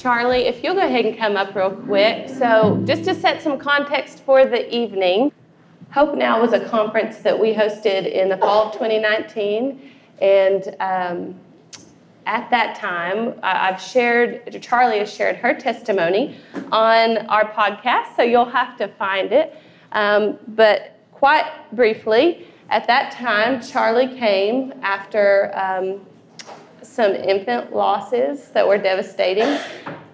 Charlie, if you'll go ahead and come up real quick. So, just to set some context for the evening, Hope Now was a conference that we hosted in the fall of 2019. And um, at that time, I've shared, Charlie has shared her testimony on our podcast, so you'll have to find it. Um, but quite briefly, at that time, Charlie came after um, some infant losses that were devastating,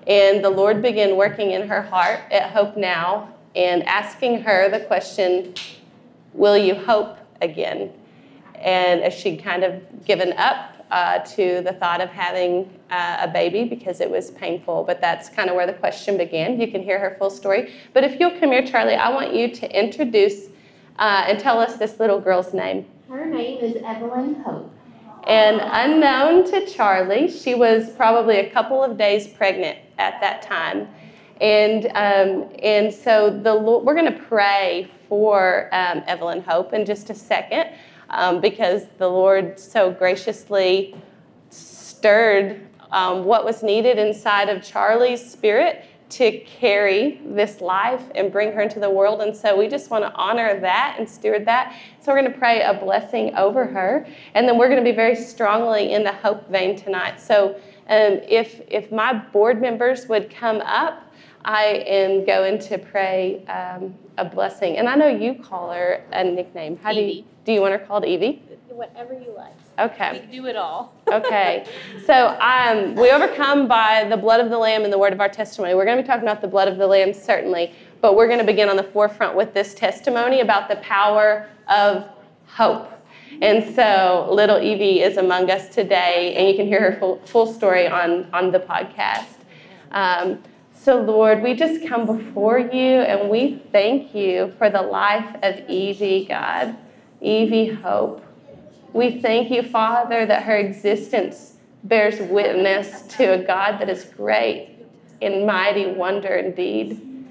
and the Lord began working in her heart at Hope Now and asking her the question, Will you hope again? And as she'd kind of given up uh, to the thought of having uh, a baby because it was painful, but that's kind of where the question began. You can hear her full story. But if you'll come here, Charlie, I want you to introduce uh, and tell us this little girl's name. Her name is Evelyn Hope. And unknown to Charlie, she was probably a couple of days pregnant at that time. And, um, and so the, Lord, we're going to pray for um, Evelyn Hope in just a second um, because the Lord so graciously stirred um, what was needed inside of Charlie's spirit to carry this life and bring her into the world. And so we just want to honor that and steward that. So we're going to pray a blessing over her. And then we're going to be very strongly in the hope vein tonight. So um, if, if my board members would come up, I am going to pray um, a blessing. And I know you call her a nickname. How Evie. do you, do you want her called Evie? Whatever you like. Okay. We do it all. okay. So um, we overcome by the blood of the Lamb and the word of our testimony. We're going to be talking about the blood of the Lamb, certainly, but we're going to begin on the forefront with this testimony about the power of hope. And so little Evie is among us today, and you can hear her full, full story on, on the podcast. Um, so, Lord, we just come before you and we thank you for the life of Evie, God, Evie Hope. We thank you, Father, that her existence bears witness to a God that is great in mighty wonder indeed.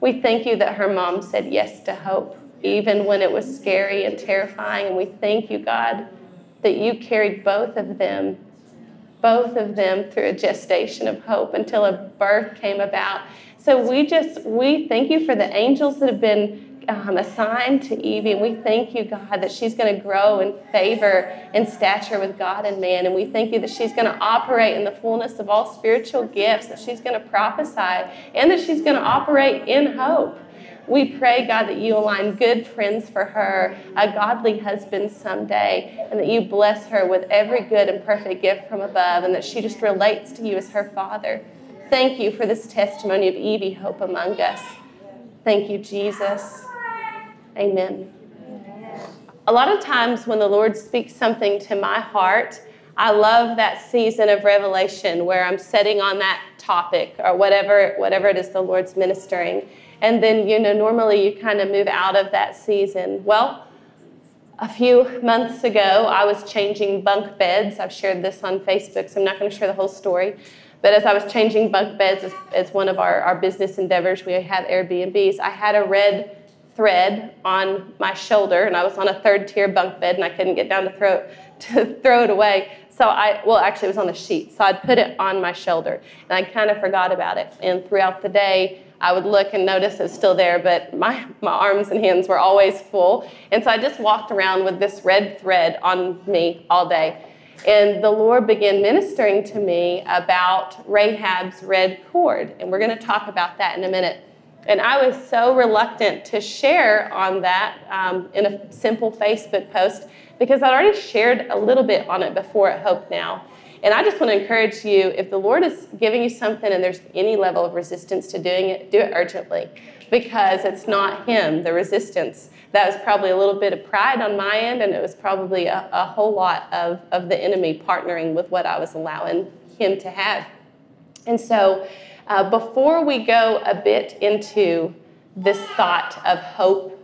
We thank you that her mom said yes to hope, even when it was scary and terrifying. And we thank you, God, that you carried both of them, both of them through a gestation of hope until a birth came about. So we just, we thank you for the angels that have been um, assigned to Evie. And we thank you, God, that she's going to grow in favor and stature with God and man. And we thank you that she's going to operate in the fullness of all spiritual gifts, that she's going to prophesy, and that she's going to operate in hope. We pray, God, that you align good friends for her, a godly husband someday, and that you bless her with every good and perfect gift from above, and that she just relates to you as her father. Thank you for this testimony of Evie Hope among us. Thank you, Jesus. Amen. A lot of times when the Lord speaks something to my heart, I love that season of revelation where I'm setting on that topic or whatever whatever it is the Lord's ministering. And then, you know, normally you kind of move out of that season. Well, a few months ago, I was changing bunk beds. I've shared this on Facebook, so I'm not going to share the whole story. But as I was changing bunk beds as, as one of our, our business endeavors, we have Airbnbs, I had a red thread on my shoulder, and I was on a third tier bunk bed, and I couldn't get down to throw to throw it away. So I, well, actually, it was on the sheet. So I'd put it on my shoulder, and I kind of forgot about it. And throughout the day, I would look and notice it was still there, but my, my arms and hands were always full. And so I just walked around with this red thread on me all day. And the Lord began ministering to me about Rahab's red cord. And we're going to talk about that in a minute. And I was so reluctant to share on that um, in a simple Facebook post because I'd already shared a little bit on it before at Hope Now. And I just want to encourage you if the Lord is giving you something and there's any level of resistance to doing it, do it urgently because it's not Him, the resistance. That was probably a little bit of pride on my end, and it was probably a, a whole lot of, of the enemy partnering with what I was allowing Him to have. And so, Uh, before we go a bit into this thought of hope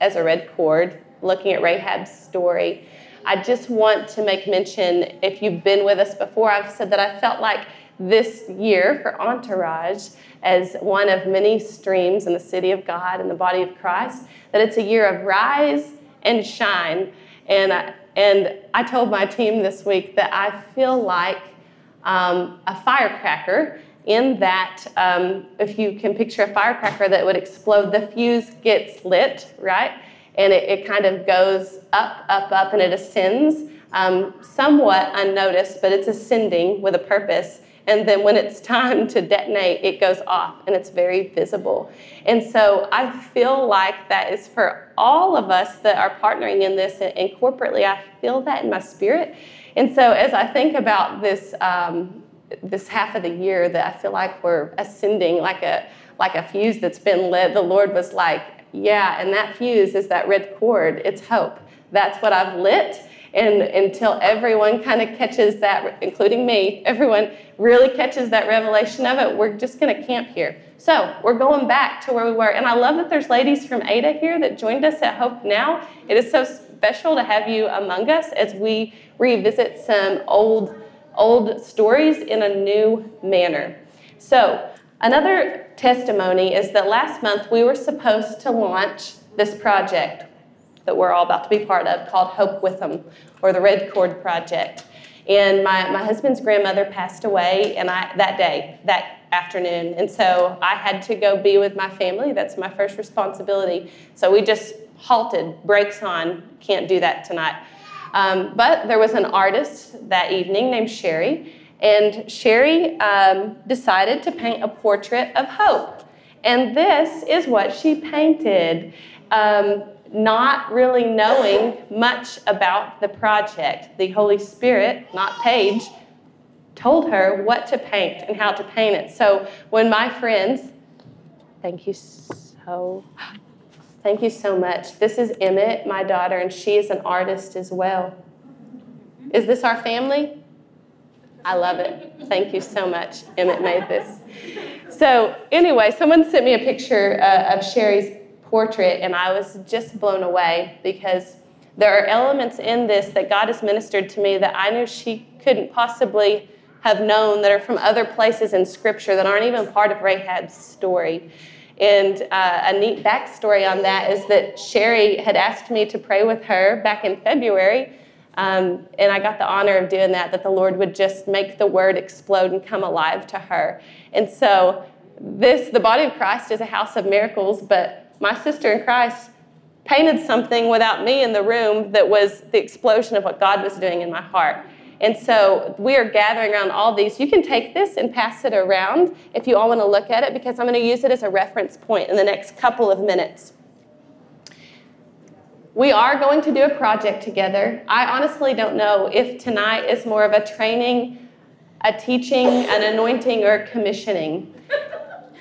as a red cord, looking at Rahab's story, I just want to make mention if you've been with us before, I've said that I felt like this year for Entourage, as one of many streams in the city of God and the body of Christ, that it's a year of rise and shine. And I, and I told my team this week that I feel like um, a firecracker in that um, if you can picture a firecracker that would explode, the fuse gets lit, right? And it, it kind of goes up, up, up, and it ascends um, somewhat unnoticed, but it's ascending with a purpose. And then when it's time to detonate, it goes off and it's very visible. And so I feel like that is for all of us that are partnering in this and corporately, I feel that in my spirit. And so as I think about this, um, this half of the year that I feel like we're ascending like a like a fuse that's been lit, the Lord was like, Yeah, and that fuse is that red cord. It's hope. That's what I've lit. And until everyone kind of catches that, including me, everyone really catches that revelation of it, we're just going to camp here. So we're going back to where we were. And I love that there's ladies from Ada here that joined us at Hope Now. It is so special to have you among us as we revisit some old old stories in a new manner. So, another testimony is that last month we were supposed to launch this project that we're all about to be part of called Hope with Them or the Red Cord Project. And my, my husband's grandmother passed away and I that day, that afternoon. And so I had to go be with my family. That's my first responsibility. So we just halted, brakes on, can't do that tonight. Um, but there was an artist that evening named Sherry, and Sherry um, decided to paint a portrait of hope. And this is what she painted, um, not really knowing much about the project. The Holy Spirit, not Paige, told her what to paint and how to paint it. So when my friends, thank you so Thank you so much. This is Emmett, my daughter, and she is an artist as well. Is this our family? I love it. Thank you so much. Emmett made this. So, anyway, someone sent me a picture uh, of Sherry's portrait, and I was just blown away because there are elements in this that God has ministered to me that I knew she couldn't possibly have known that are from other places in Scripture that aren't even part of Rahab's story. And uh, a neat backstory on that is that Sherry had asked me to pray with her back in February. Um, and I got the honor of doing that, that the Lord would just make the word explode and come alive to her. And so, this, the body of Christ, is a house of miracles, but my sister in Christ painted something without me in the room that was the explosion of what God was doing in my heart. And so we are gathering around all these. You can take this and pass it around if you all want to look at it, because I'm going to use it as a reference point in the next couple of minutes. We are going to do a project together. I honestly don't know if tonight is more of a training, a teaching, an anointing, or commissioning.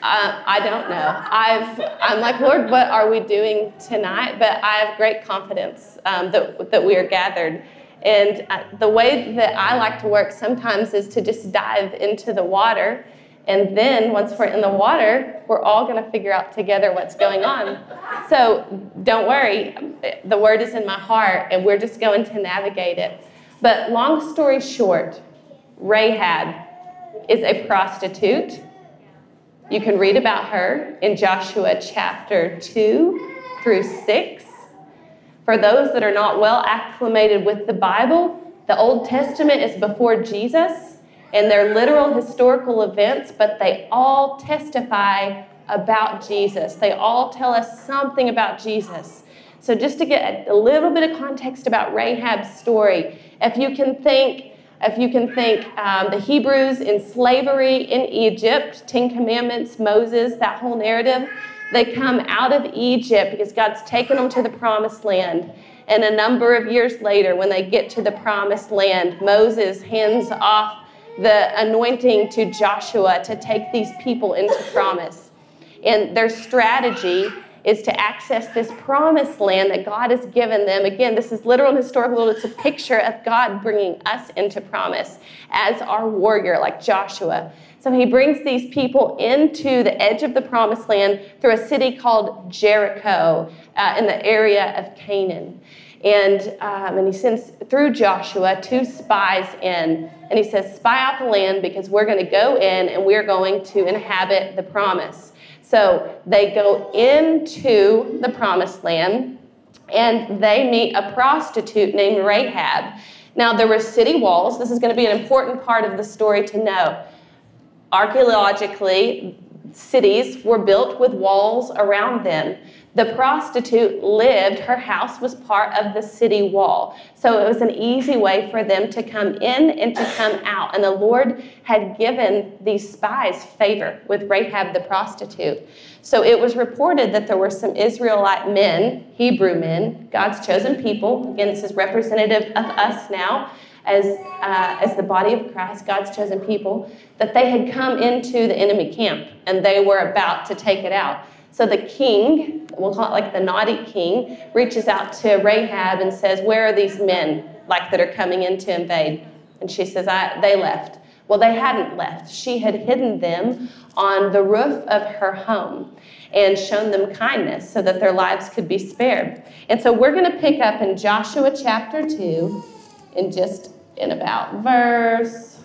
Uh, I don't know. I've, I'm like, Lord, what are we doing tonight? But I have great confidence um, that, that we are gathered. And uh, the way that I like to work sometimes is to just dive into the water. And then once we're in the water, we're all going to figure out together what's going on. So don't worry, the word is in my heart, and we're just going to navigate it. But long story short, Rahab is a prostitute. You can read about her in Joshua chapter 2 through 6. For those that are not well acclimated with the Bible, the Old Testament is before Jesus, and they're literal historical events, but they all testify about Jesus. They all tell us something about Jesus. So, just to get a little bit of context about Rahab's story, if you can think, if you can think um, the Hebrews in slavery in Egypt, Ten Commandments, Moses, that whole narrative, they come out of Egypt because God's taken them to the promised land. And a number of years later, when they get to the promised land, Moses hands off the anointing to Joshua to take these people into promise. And their strategy is to access this promised land that God has given them. Again, this is literal and historical, it's a picture of God bringing us into promise as our warrior, like Joshua. So he brings these people into the edge of the promised land through a city called Jericho uh, in the area of Canaan. And, um, and he sends through Joshua two spies in. And he says, Spy out the land because we're going to go in and we're going to inhabit the promise. So they go into the promised land and they meet a prostitute named Rahab. Now, there were city walls. This is going to be an important part of the story to know. Archaeologically, cities were built with walls around them. The prostitute lived, her house was part of the city wall. So it was an easy way for them to come in and to come out. And the Lord had given these spies favor with Rahab the prostitute. So it was reported that there were some Israelite men, Hebrew men, God's chosen people. Again, this is representative of us now as, uh, as the body of Christ, God's chosen people, that they had come into the enemy camp and they were about to take it out. So the king, we'll call it like the naughty king, reaches out to Rahab and says, Where are these men like that are coming in to invade? And she says, They left. Well, they hadn't left. She had hidden them on the roof of her home and shown them kindness so that their lives could be spared. And so we're going to pick up in Joshua chapter 2 in just in about verse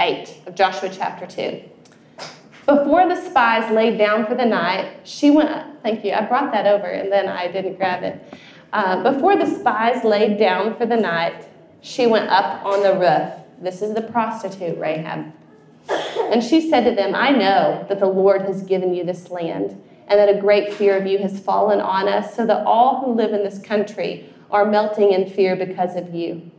8 of Joshua chapter 2. Before the spies laid down for the night, she went up. Thank you. I brought that over and then I didn't grab it. Uh, before the spies laid down for the night, she went up on the roof. This is the prostitute, Rahab. And she said to them, I know that the Lord has given you this land, and that a great fear of you has fallen on us, so that all who live in this country are melting in fear because of you.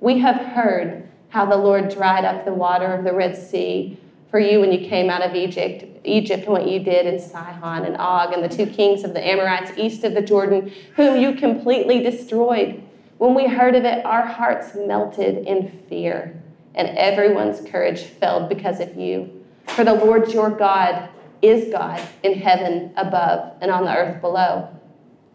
We have heard how the Lord dried up the water of the Red Sea for you when you came out of Egypt, Egypt and what you did in Sihon and Og and the two kings of the Amorites east of the Jordan, whom you completely destroyed. When we heard of it, our hearts melted in fear, and everyone's courage failed because of you. For the Lord your God is God in heaven above and on the earth below.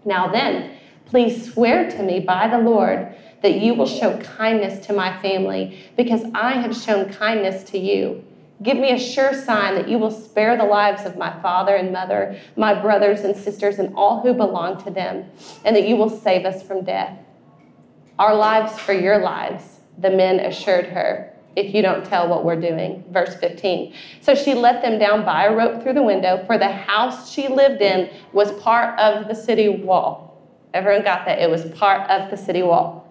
Now then, please swear to me by the Lord that you will show kindness to my family, because I have shown kindness to you Give me a sure sign that you will spare the lives of my father and mother, my brothers and sisters, and all who belong to them, and that you will save us from death. Our lives for your lives, the men assured her, if you don't tell what we're doing. Verse 15. So she let them down by a rope through the window, for the house she lived in was part of the city wall. Everyone got that? It was part of the city wall.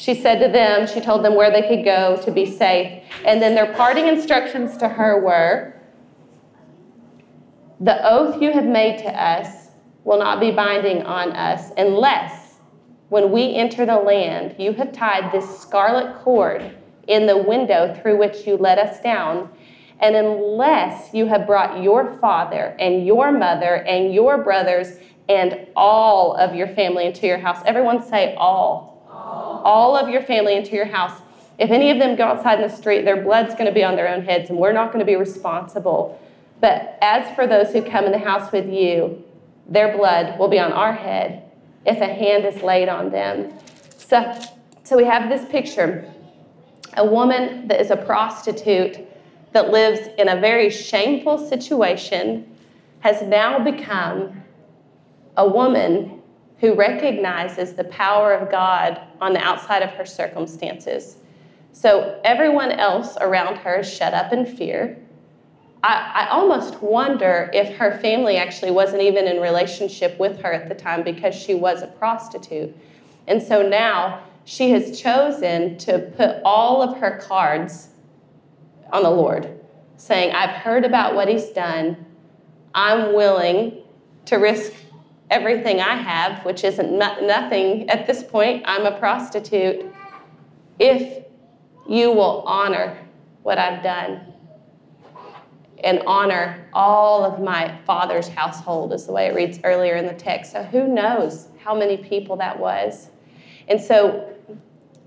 She said to them, she told them where they could go to be safe. And then their parting instructions to her were The oath you have made to us will not be binding on us unless, when we enter the land, you have tied this scarlet cord in the window through which you let us down. And unless you have brought your father and your mother and your brothers and all of your family into your house, everyone say all all of your family into your house. If any of them go outside in the street, their blood's going to be on their own heads, and we're not going to be responsible. But as for those who come in the house with you, their blood will be on our head if a hand is laid on them. So, so we have this picture a woman that is a prostitute that lives in a very shameful situation has now become a woman who recognizes the power of God on the outside of her circumstances. So everyone else around her is shut up in fear. I, I, almost wonder if her family actually wasn't even in relationship with her at the time because she was a prostitute. And so now she has chosen to put all of her cards on the Lord, saying, I've heard about what he's done. I'm willing to risk everything I have, which isn't nothing at this point, I'm a prostitute, if you will honor what I've done and honor all of my father's household, is the way it reads earlier in the text. So who knows how many people that was? And so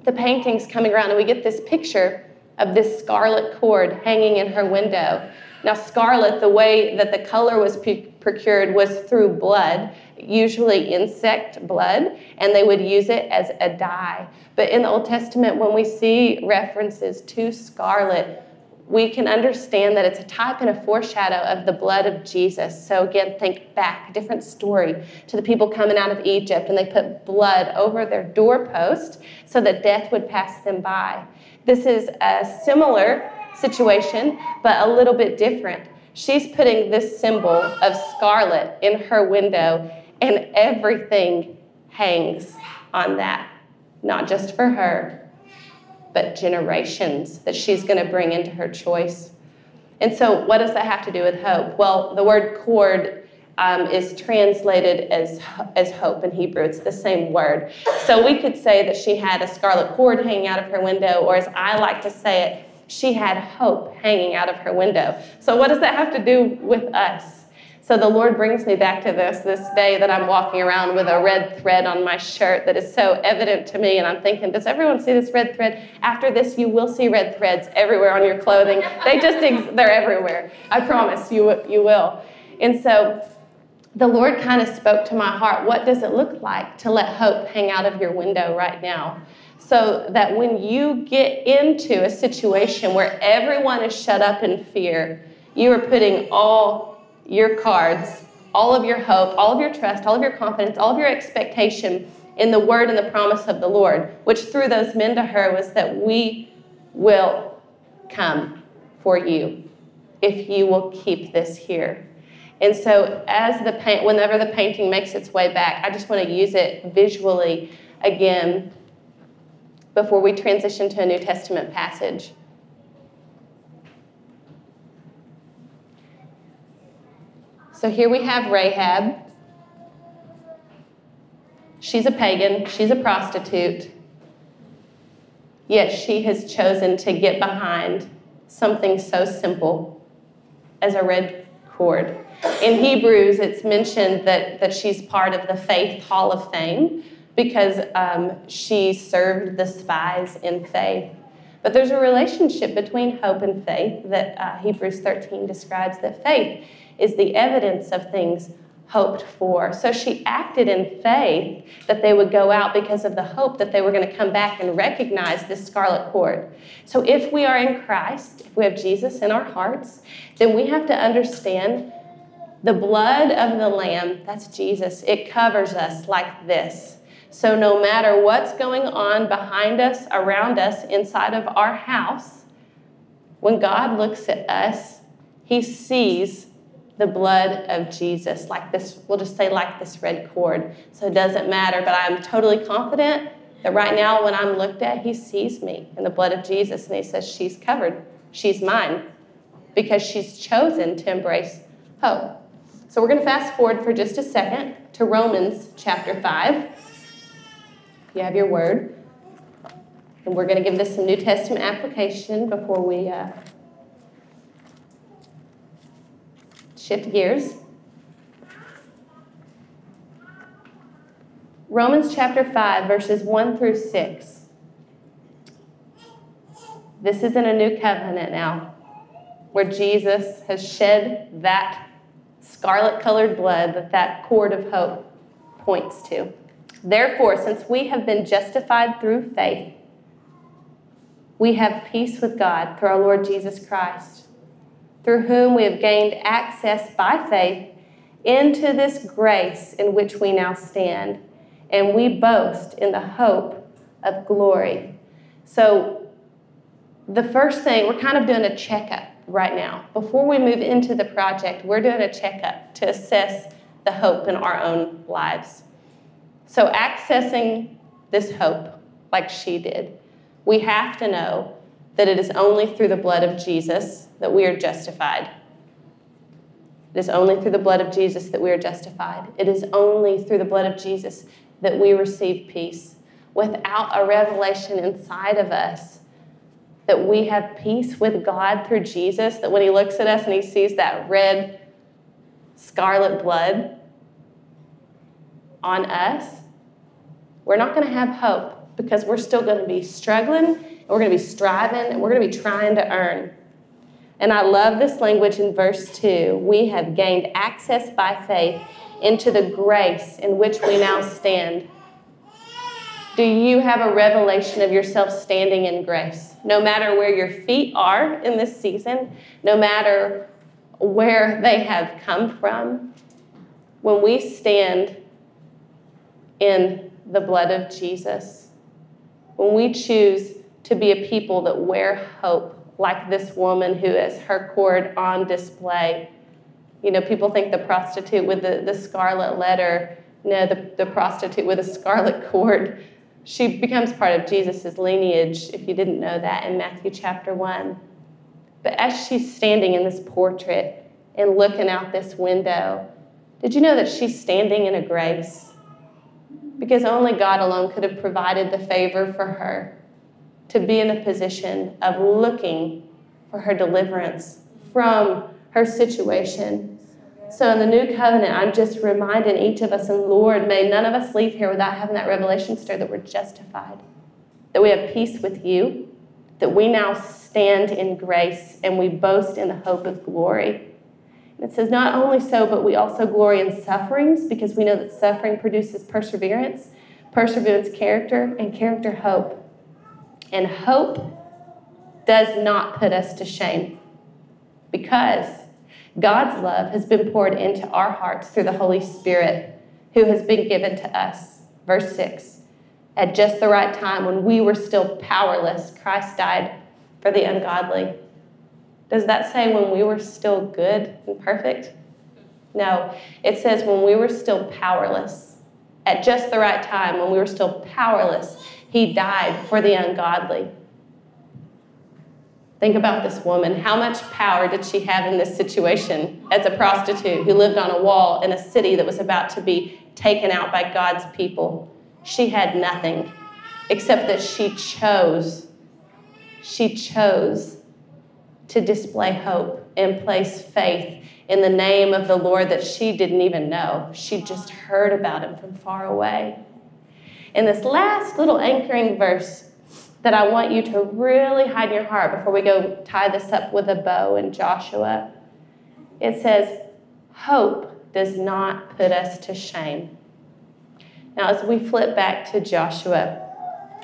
the painting's coming around, and we get this picture of this scarlet cord hanging in her window. Now, scarlet, the way that the color was procured was through blood, usually insect blood, and they would use it as a dye. But in the Old Testament, when we see references to scarlet, we can understand that it's a type and a foreshadow of the blood of Jesus. So, again, think back, a different story to the people coming out of Egypt, and they put blood over their doorpost so that death would pass them by. This is a similar situation, but a little bit different. She's putting this symbol of scarlet in her window, and everything hangs on that, not just for her, but generations that she's going to bring into her choice. And so, what does that have to do with hope? Well, the word cord um, is translated as, as hope in Hebrew. It's the same word. So, we could say that she had a scarlet cord hanging out of her window, or as I like to say it, she had hope hanging out of her window. So, what does that have to do with us? So the Lord brings me back to this this day that I'm walking around with a red thread on my shirt that is so evident to me. And I'm thinking, does everyone see this red thread? After this, you will see red threads everywhere on your clothing. They just, they're everywhere. I promise you, you will. And so the Lord kind of spoke to my heart what does it look like to let hope hang out of your window right now? So that when you get into a situation where everyone is shut up in fear, you are putting all your cards, all of your hope, all of your trust, all of your confidence, all of your expectation in the word and the promise of the Lord, which through those men to her was that we will come for you if you will keep this here. And so, as the paint, whenever the painting makes its way back, I just want to use it visually again before we transition to a New Testament passage. So here we have Rahab. She's a pagan, she's a prostitute. Yet she has chosen to get behind something so simple as a red cord. In Hebrews, it's mentioned that, that she's part of the Faith Hall of Fame because um, she served the spies in faith. But there's a relationship between hope and faith that uh, Hebrews 13 describes that faith is the evidence of things hoped for. So she acted in faith that they would go out because of the hope that they were going to come back and recognize this scarlet cord. So if we are in Christ, if we have Jesus in our hearts, then we have to understand the blood of the Lamb, that's Jesus, it covers us like this. So no matter what's going on behind us, around us, inside of our house, when God looks at us, he sees the blood of Jesus, like this, we'll just say like this red cord. So it doesn't matter, but I'm totally confident that right now when I'm looked at, he sees me in the blood of Jesus and he says, She's covered, she's mine, because she's chosen to embrace hope. So we're going to fast forward for just a second to Romans chapter 5. You have your word. And we're going to give this a New Testament application before we uh, shift gears. Romans chapter 5, verses 1 through 6. This is in a new covenant now, where Jesus has shed that scarlet colored blood that that cord of hope points to. Therefore, since we have been justified through faith, we have peace with God through our Lord Jesus Christ through whom we have gained access by faith into this grace in which we now stand, and we boast in the hope of glory. So, the first thing, we're kind of doing a checkup right now. Before we move into the project, we're doing a checkup to assess the hope in our own lives. So, accessing this hope, like she did, we have to know that it is only through the blood of Jesus that we are justified. It is only through the blood of Jesus that we are justified. It is only through the blood of Jesus that we receive peace. Without a revelation inside of us that we have peace with God through Jesus, that when He looks at us and He sees that red, scarlet blood on us, we're not going to have hope because we're still going to be struggling and we're going to be striving and we're going to be trying to earn. And I love this language in verse 2. We have gained access by faith into the grace in which we now stand. Do you have a revelation of yourself standing in grace? No matter where your feet are in this season, no matter where they have come from, when we stand in the blood of Jesus, when we choose to be a people that wear hope, like this woman who has her cord on display. You know, people think the prostitute with the, the scarlet letter, no, the, the prostitute with a scarlet cord. She becomes part of Jesus' lineage, if you didn't know that, in Matthew chapter 1. But as she's standing in this portrait and looking out this window, did you know that she's standing in a grace? Because only God alone could have provided the favor for her to be in a position of looking for her deliverance from her situation. So, in the new covenant, I'm just reminding each of us, and Lord, may none of us leave here without having that revelation stir that we're justified, that we have peace with you, that we now stand in grace and we boast in the hope of glory. It says, not only so, but we also glory in sufferings because we know that suffering produces perseverance, perseverance, character, and character, hope. And hope does not put us to shame because God's love has been poured into our hearts through the Holy Spirit who has been given to us. Verse 6 At just the right time, when we were still powerless, Christ died for the ungodly. Does that say when we were still good and perfect? No, it says when we were still powerless. At just the right time, when we were still powerless, he died for the ungodly. Think about this woman. How much power did she have in this situation as a prostitute who lived on a wall in a city that was about to be taken out by God's people? She had nothing except that she chose. She chose to display hope and place faith in the name of the Lord that she didn't even know. She just heard about him from far away. In this last little anchoring verse that I want you to really hide in your heart before we go tie this up with a bow in Joshua, it says, Hope does not put us to shame. Now, as we flip back to Joshua,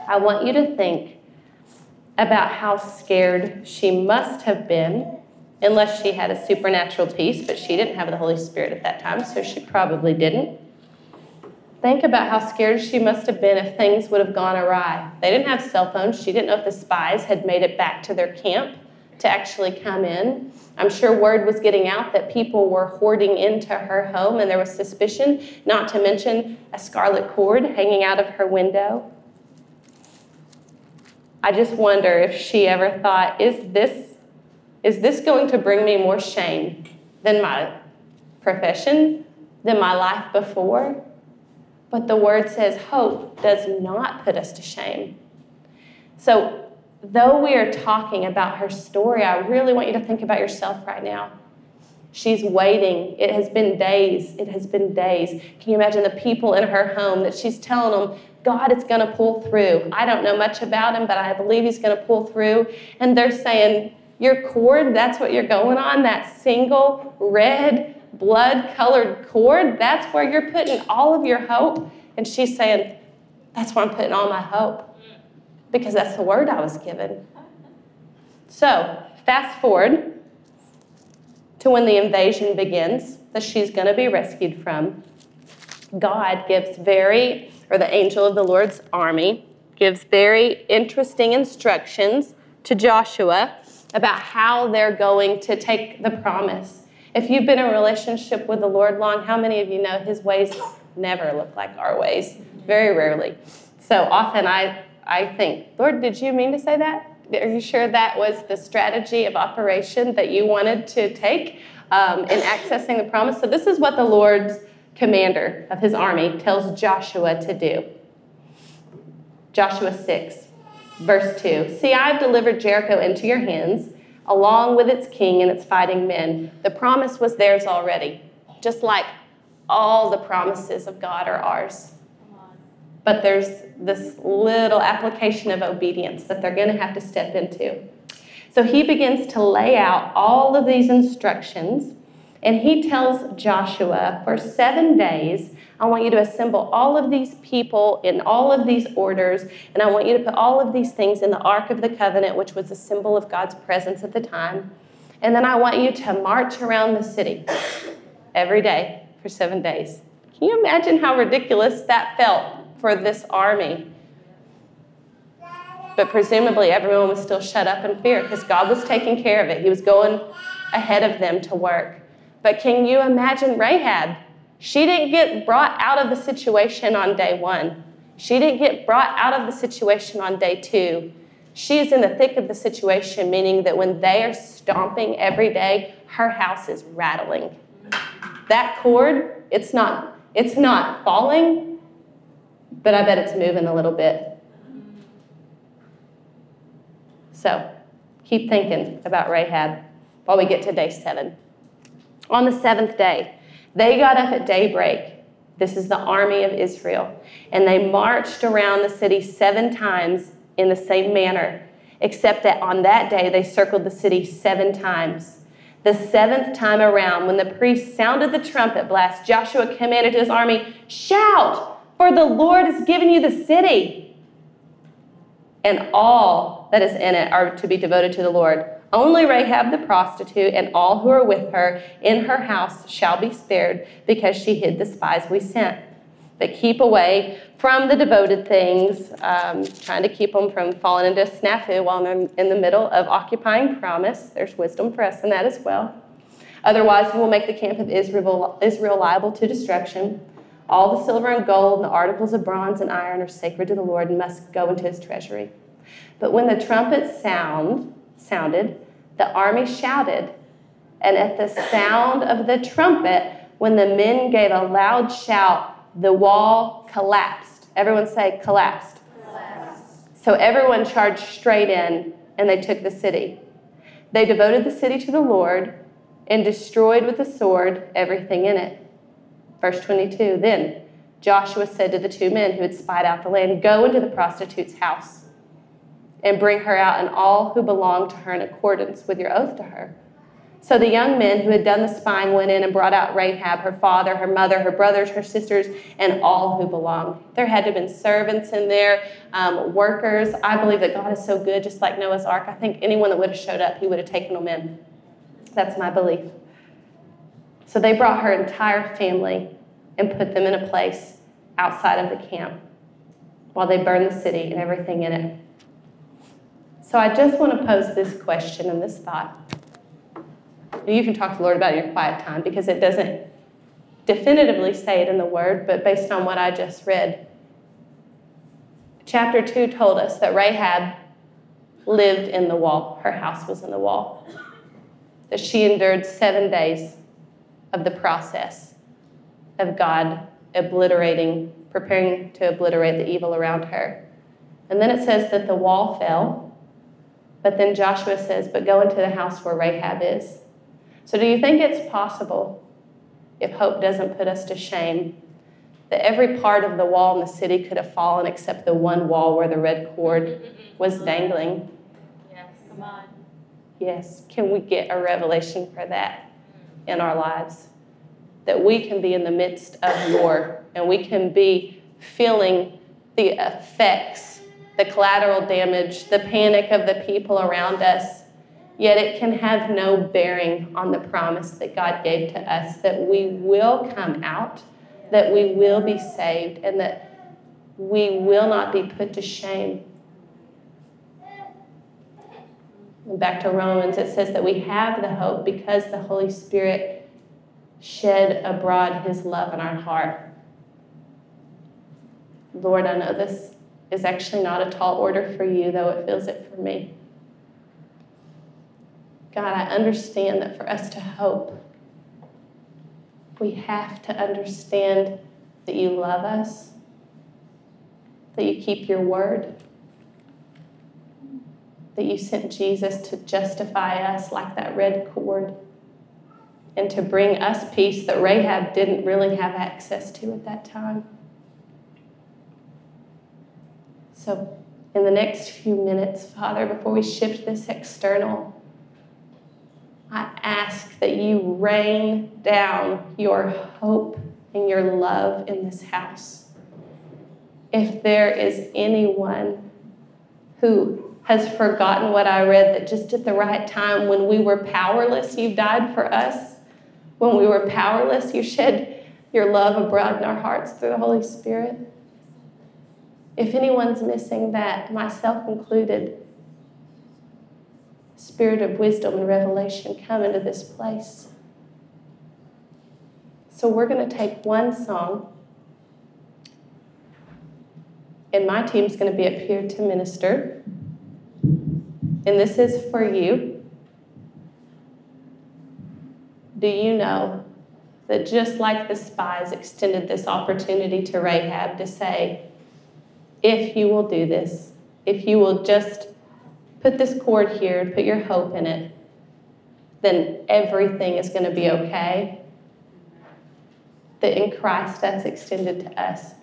I want you to think about how scared she must have been, unless she had a supernatural peace, but she didn't have the Holy Spirit at that time, so she probably didn't. Think about how scared she must have been if things would have gone awry. They didn't have cell phones. She didn't know if the spies had made it back to their camp to actually come in. I'm sure word was getting out that people were hoarding into her home and there was suspicion, not to mention a scarlet cord hanging out of her window. I just wonder if she ever thought, is this is this going to bring me more shame than my profession, than my life before? But the word says hope does not put us to shame. So, though we are talking about her story, I really want you to think about yourself right now. She's waiting. It has been days. It has been days. Can you imagine the people in her home that she's telling them, God is going to pull through? I don't know much about him, but I believe he's going to pull through. And they're saying, Your cord, that's what you're going on, that single red blood colored cord, that's where you're putting all of your hope. And she's saying, That's where I'm putting all my hope because that's the word I was given. So, fast forward to when the invasion begins that she's going to be rescued from. God gives very, or the angel of the Lord's army gives very interesting instructions to Joshua about how they're going to take the promise if you've been in a relationship with the Lord long, how many of you know His ways never look like our ways? Very rarely. So often I, I think, Lord, did you mean to say that? Are you sure that was the strategy of operation that you wanted to take um, in accessing the promise? So, this is what the Lord's commander of his army tells Joshua to do. Joshua 6, verse 2 See, I've delivered Jericho into your hands along with its king and its fighting men. The promise was theirs already, just like all the promises of God are ours. But there's this little application of obedience that they're going to have to step into. So he begins to lay out all of these instructions, and he tells Joshua for seven days I want you to assemble all of these people in all of these orders, and I want you to put all of these things in the Ark of the Covenant, which was a symbol of God's presence at the time. And then I want you to march around the city every day for seven days. Can you imagine how ridiculous that felt for this army? But presumably everyone was still shut up in fear because God was taking care of it. He was going ahead of them to work. But can you imagine Rahab? She didn't get brought out of the situation on day one. She didn't get brought out of the situation on day two. She is in the thick of the situation, meaning that when they are stomping every day, her house is rattling. That cord, it's not, it's not falling, but I bet it's moving a little bit. So keep thinking about Rahab while we get to day seven. On the seventh day, they got up at daybreak. This is the army of Israel. And they marched around the city seven times in the same manner, except that on that day they circled the city seven times. The seventh time around, when the priest sounded the trumpet blast, Joshua commanded his army, Shout, for the Lord has given you the city. And all that is in it are to be devoted to the Lord. Only Rahab the prostitute and all who are with her in her house shall be spared because she hid the spies we sent. But keep away from the devoted things, um, trying to keep them from falling into snafu while they're in the middle of occupying promise. There's wisdom for us in that as well. Otherwise, he will make the camp of Israel, Israel liable to destruction. All the silver and gold and the articles of bronze and iron are sacred to the Lord and must go into his treasury. But when the trumpets sound, sounded, the army shouted, and at the sound of the trumpet, when the men gave a loud shout, the wall collapsed. Everyone say, collapsed. collapsed. So everyone charged straight in, and they took the city. They devoted the city to the Lord and destroyed with the sword everything in it. Verse 22 Then Joshua said to the two men who had spied out the land, Go into the prostitute's house and bring her out and all who belong to her in accordance with your oath to her. So the young men who had done the spying went in and brought out Rahab, her father, her mother, her brothers, her sisters, and all who belonged. There had to have been servants in there, um, workers. I believe that God is so good, just like Noah's Ark. I think anyone that would have showed up, he would have taken them in. That's my belief. So they brought her entire family and put them in a place outside of the camp while they burned the city and everything in it. So I just want to pose this question and this thought. You can talk to the Lord about your quiet time because it doesn't definitively say it in the Word, but based on what I just read, chapter 2 told us that Rahab lived in the wall, her house was in the wall, that she endured seven days of the process of God obliterating, preparing to obliterate the evil around her. And then it says that the wall fell but then Joshua says, But go into the house where Rahab is. So, do you think it's possible, if hope doesn't put us to shame, that every part of the wall in the city could have fallen except the one wall where the red cord was mm-hmm. dangling? Yes, come on. Yes. Can we get a revelation for that in our lives? That we can be in the midst of war and we can be feeling the effects the collateral damage, the panic of the people around us, yet it can have no bearing on the promise that God gave to us that we will come out, that we will be saved, and that we will not be put to shame. Back to Romans, it says that we have the hope because the Holy Spirit shed abroad his love in our heart. Lord, I know this is actually not a tall order for you, though it feels it for me. God, I understand that for us to hope, we have to understand that you love us, that you keep your word, that you sent Jesus to justify us like that red cord, and to bring us peace that Rahab didn't really have access to at that time. So in the next few minutes, Father, before we shift this external, I ask that you rain down your hope and your love in this house. If there is anyone who has forgotten what I read, that just at the right time, when we were powerless, you died for us. When we were powerless, you shed your love abroad in our hearts through the Holy Spirit. If anyone's missing that, myself included, spirit of wisdom and revelation come into this place. So we're going to take one song, and my team's going to be up here to minister. And this is for you. Do you know that just like the spies extended this opportunity to Rahab to say, if you will do this, if you will just put this cord here and put your hope in it, then everything is going to be okay. That in Christ, that's extended to us.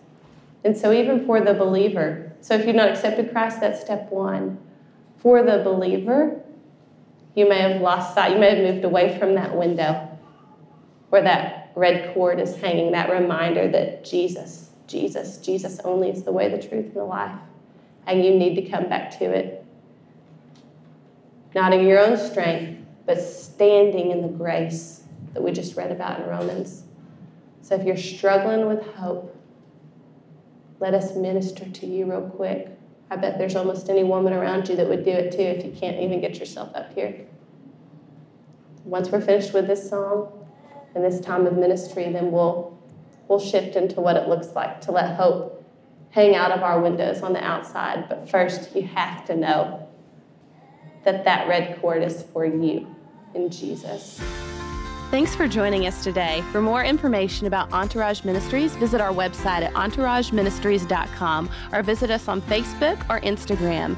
And so, even for the believer, so if you've not accepted Christ, that's step one. For the believer, you may have lost sight, you may have moved away from that window where that red cord is hanging, that reminder that Jesus Jesus. Jesus only is the way, the truth, and the life. And you need to come back to it. Not in your own strength, but standing in the grace that we just read about in Romans. So if you're struggling with hope, let us minister to you real quick. I bet there's almost any woman around you that would do it too if you can't even get yourself up here. Once we're finished with this song and this time of ministry, then we'll we'll shift into what it looks like to let hope hang out of our windows on the outside. But first, you have to know that that red cord is for you in Jesus. Thanks for joining us today. For more information about Entourage Ministries, visit our website at entourageministries.com or visit us on Facebook or Instagram.